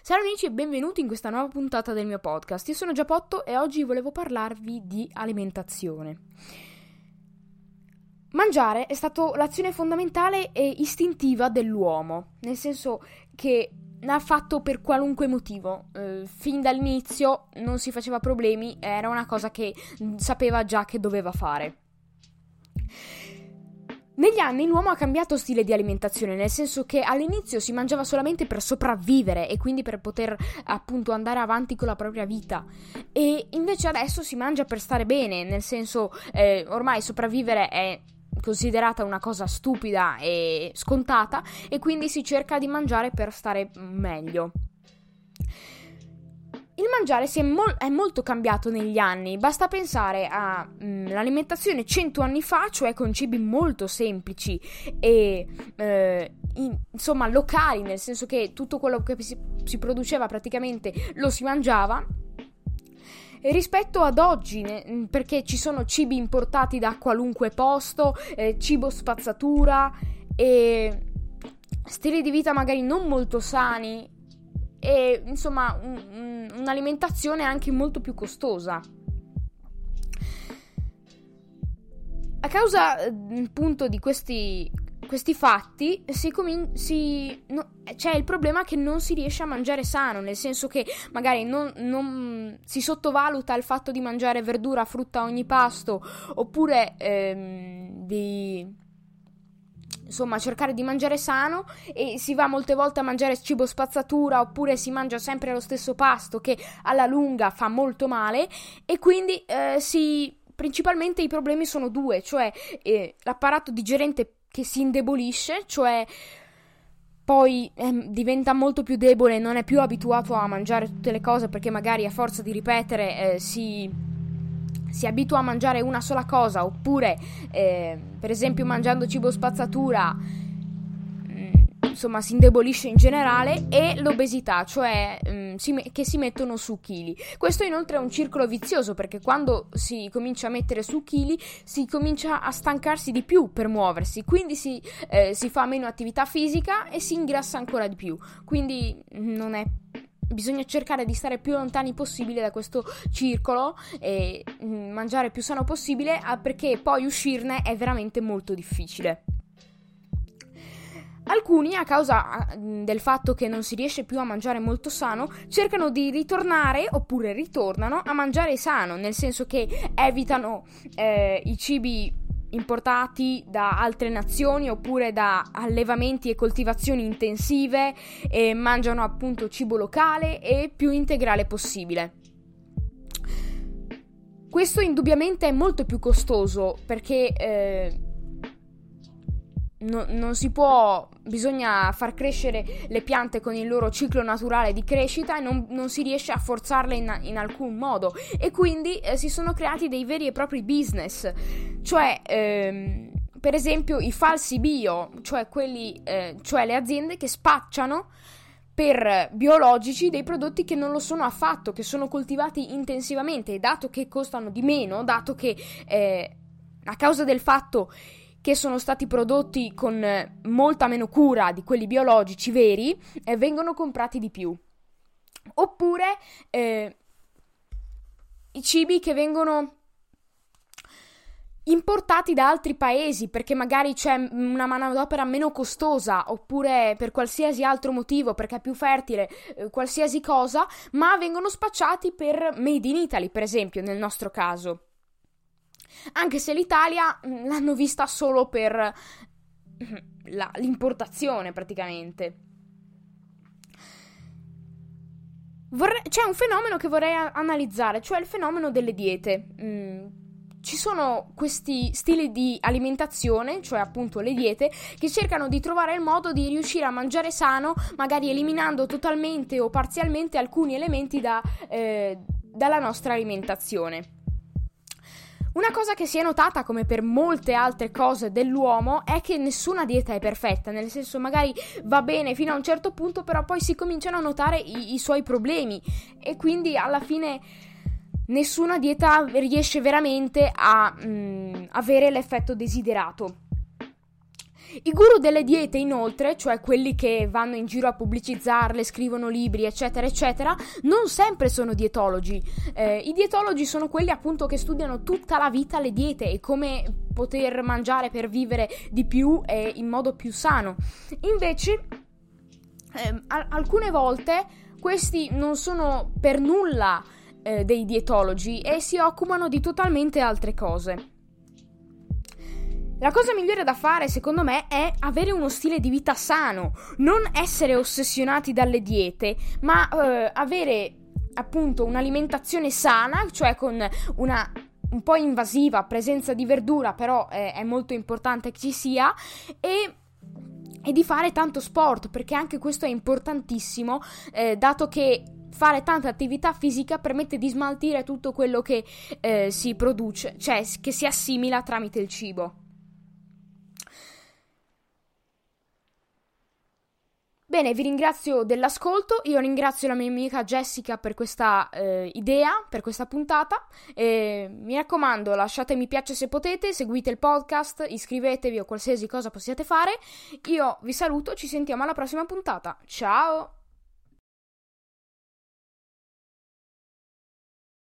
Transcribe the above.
Ciao amici e benvenuti in questa nuova puntata del mio podcast. Io sono Giapotto e oggi volevo parlarvi di alimentazione. Mangiare è stata l'azione fondamentale e istintiva dell'uomo, nel senso che l'ha fatto per qualunque motivo. Eh, fin dall'inizio non si faceva problemi, era una cosa che sapeva già che doveva fare. Negli anni l'uomo ha cambiato stile di alimentazione, nel senso che all'inizio si mangiava solamente per sopravvivere e quindi per poter appunto andare avanti con la propria vita. E invece adesso si mangia per stare bene, nel senso eh, ormai sopravvivere è considerata una cosa stupida e scontata e quindi si cerca di mangiare per stare meglio. Mangiare è, mol- è, molto cambiato negli anni, basta pensare all'alimentazione mm, 100 anni fa, cioè con cibi molto semplici e eh, in, insomma locali, nel senso che tutto quello che si, si produceva praticamente lo si mangiava. E rispetto ad oggi, mm, perché ci sono cibi importati da qualunque posto, eh, cibo spazzatura e stili di vita magari non molto sani e insomma un, un, un'alimentazione anche molto più costosa. A causa appunto di questi, questi fatti si comin- si, no, c'è il problema che non si riesce a mangiare sano, nel senso che magari non, non si sottovaluta il fatto di mangiare verdura, frutta a ogni pasto, oppure ehm, di insomma cercare di mangiare sano e si va molte volte a mangiare cibo spazzatura oppure si mangia sempre lo stesso pasto che alla lunga fa molto male e quindi eh, si principalmente i problemi sono due, cioè eh, l'apparato digerente che si indebolisce, cioè poi eh, diventa molto più debole, non è più abituato a mangiare tutte le cose perché magari a forza di ripetere eh, si si abitua a mangiare una sola cosa, oppure eh, per esempio mangiando cibo spazzatura, mm, insomma si indebolisce in generale, e l'obesità, cioè mh, mm, si me- che si mettono su chili. Questo inoltre è un circolo vizioso perché quando si comincia a mettere su chili si comincia a stancarsi di più per muoversi, quindi si, eh, si fa meno attività fisica e si ingrassa ancora di più. Quindi non è bisogna cercare di stare più lontani possibile da questo circolo e mm, mangiare più sano possibile ah, perché poi uscirne è veramente molto difficile. Alcuni, a causa ah, del fatto che non si riesce più a mangiare molto sano, cercano di ritornare oppure ritornano a mangiare sano, nel senso che evitano eh, i cibi importati da altre nazioni oppure da allevamenti e coltivazioni intensive e mangiano appunto cibo locale e più integrale possibile. Questo indubbiamente è molto più costoso perché eh, no, non si può, bisogna far crescere le piante con il loro ciclo naturale di crescita e non, non si riesce a forzarle in, in alcun modo e quindi eh, si sono creati dei veri e propri business, cioè ehm, per esempio i falsi bio, cioè, quelli, eh, cioè le aziende che spacciano per biologici dei prodotti che non lo sono affatto, che sono coltivati intensivamente, dato che costano di meno, dato che eh, a causa del fatto che sono stati prodotti con eh, molta meno cura di quelli biologici veri e vengono comprati di più. Oppure eh, i cibi che vengono importati da altri paesi perché magari c'è una manodopera meno costosa oppure per qualsiasi altro motivo perché è più fertile, eh, qualsiasi cosa, ma vengono spacciati per made in Italy, per esempio, nel nostro caso anche se l'Italia mm, l'hanno vista solo per mm, la, l'importazione praticamente. Vorrei, c'è un fenomeno che vorrei analizzare, cioè il fenomeno delle diete. Mm, ci sono questi stili di alimentazione, cioè appunto le diete, che cercano di trovare il modo di riuscire a mangiare sano, magari eliminando totalmente o parzialmente alcuni elementi da, eh, dalla nostra alimentazione. Una cosa che si è notata, come per molte altre cose dell'uomo, è che nessuna dieta è perfetta, nel senso magari va bene fino a un certo punto, però poi si cominciano a notare i, i suoi problemi e quindi alla fine nessuna dieta riesce veramente a mh, mm, avere l'effetto desiderato. I guru delle diete, inoltre, cioè quelli che vanno in giro a pubblicizzarle, scrivono libri, eccetera, eccetera, non sempre sono dietologi. Eh, I dietologi sono quelli appunto che studiano tutta la vita le diete e come poter mangiare per vivere di più e in modo più sano. Invece, eh, alcune volte questi non sono per nulla eh, dei dietologi e si occupano di totalmente altre cose. La cosa migliore da fare, secondo me, è avere uno stile di vita sano, non essere ossessionati dalle diete, ma eh, avere appunto un'alimentazione sana, cioè con una un po' invasiva presenza di verdura, però eh, è molto importante che ci sia e e di fare tanto sport, perché anche questo è importantissimo, eh, dato che fare tanta attività fisica permette di smaltire tutto quello che eh, si produce, cioè che si assimila tramite il cibo. Bene, vi ringrazio dell'ascolto, io ringrazio la mia amica Jessica per questa eh, idea, per questa puntata. E mi raccomando, lasciate mi piace se potete, seguite il podcast, iscrivetevi o qualsiasi cosa possiate fare. Io vi saluto, ci sentiamo alla prossima puntata. Ciao!